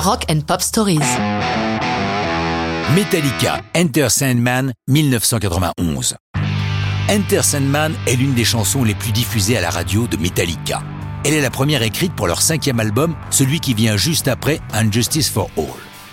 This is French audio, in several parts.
Rock and Pop Stories. Metallica, Enter Sandman, 1991. Enter Sandman est l'une des chansons les plus diffusées à la radio de Metallica. Elle est la première écrite pour leur cinquième album, celui qui vient juste après Unjustice for All.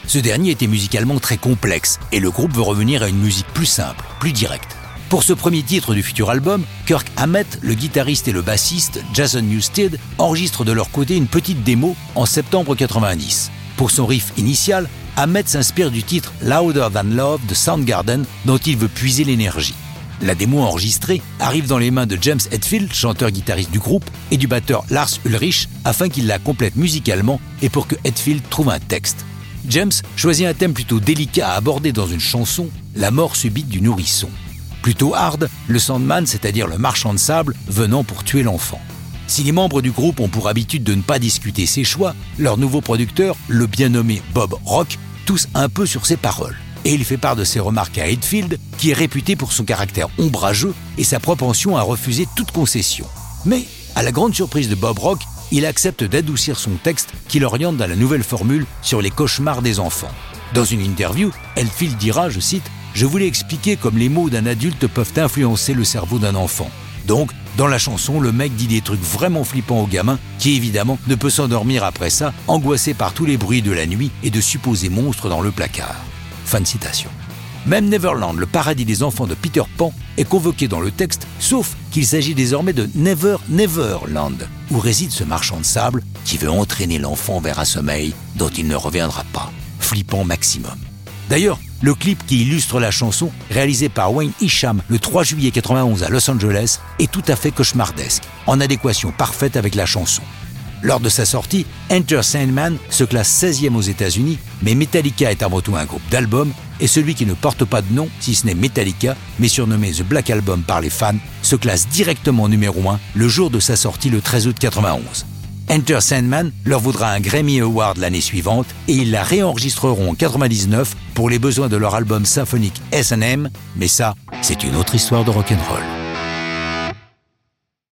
Ce dernier était musicalement très complexe et le groupe veut revenir à une musique plus simple, plus directe. Pour ce premier titre du futur album, Kirk Hammett, le guitariste et le bassiste Jason Newsted enregistrent de leur côté une petite démo en septembre 90. Pour son riff initial, Hammett s'inspire du titre Louder Than Love de Soundgarden dont il veut puiser l'énergie. La démo enregistrée arrive dans les mains de James Hetfield, chanteur-guitariste du groupe, et du batteur Lars Ulrich afin qu'il la complète musicalement et pour que Hetfield trouve un texte. James choisit un thème plutôt délicat à aborder dans une chanson, la mort subite du nourrisson. Plutôt hard, le Sandman, c'est-à-dire le marchand de sable, venant pour tuer l'enfant. Si les membres du groupe ont pour habitude de ne pas discuter ses choix, leur nouveau producteur, le bien nommé Bob Rock, tousse un peu sur ses paroles. Et il fait part de ses remarques à Hetfield, qui est réputé pour son caractère ombrageux et sa propension à refuser toute concession. Mais, à la grande surprise de Bob Rock, il accepte d'adoucir son texte qui l'oriente dans la nouvelle formule sur les cauchemars des enfants. Dans une interview, Hetfield dira, je cite, je voulais expliquer comme les mots d'un adulte peuvent influencer le cerveau d'un enfant. Donc, dans la chanson, le mec dit des trucs vraiment flippants au gamin, qui évidemment ne peut s'endormir après ça, angoissé par tous les bruits de la nuit et de supposés monstres dans le placard. Fin de citation. Même Neverland, le paradis des enfants de Peter Pan, est convoqué dans le texte, sauf qu'il s'agit désormais de Never Neverland, où réside ce marchand de sable qui veut entraîner l'enfant vers un sommeil dont il ne reviendra pas. Flippant maximum. D'ailleurs, le clip qui illustre la chanson, réalisé par Wayne Isham le 3 juillet 91 à Los Angeles, est tout à fait cauchemardesque, en adéquation parfaite avec la chanson. Lors de sa sortie, Enter Sandman se classe 16e aux États-Unis, mais Metallica est avant tout un groupe d'albums, et celui qui ne porte pas de nom, si ce n'est Metallica, mais surnommé The Black Album par les fans, se classe directement numéro 1 le jour de sa sortie le 13 août 91. Enter Sandman leur vaudra un Grammy Award l'année suivante et ils la réenregistreront en 99 pour les besoins de leur album symphonique S&M, mais ça, c'est une autre histoire de rock'n'roll.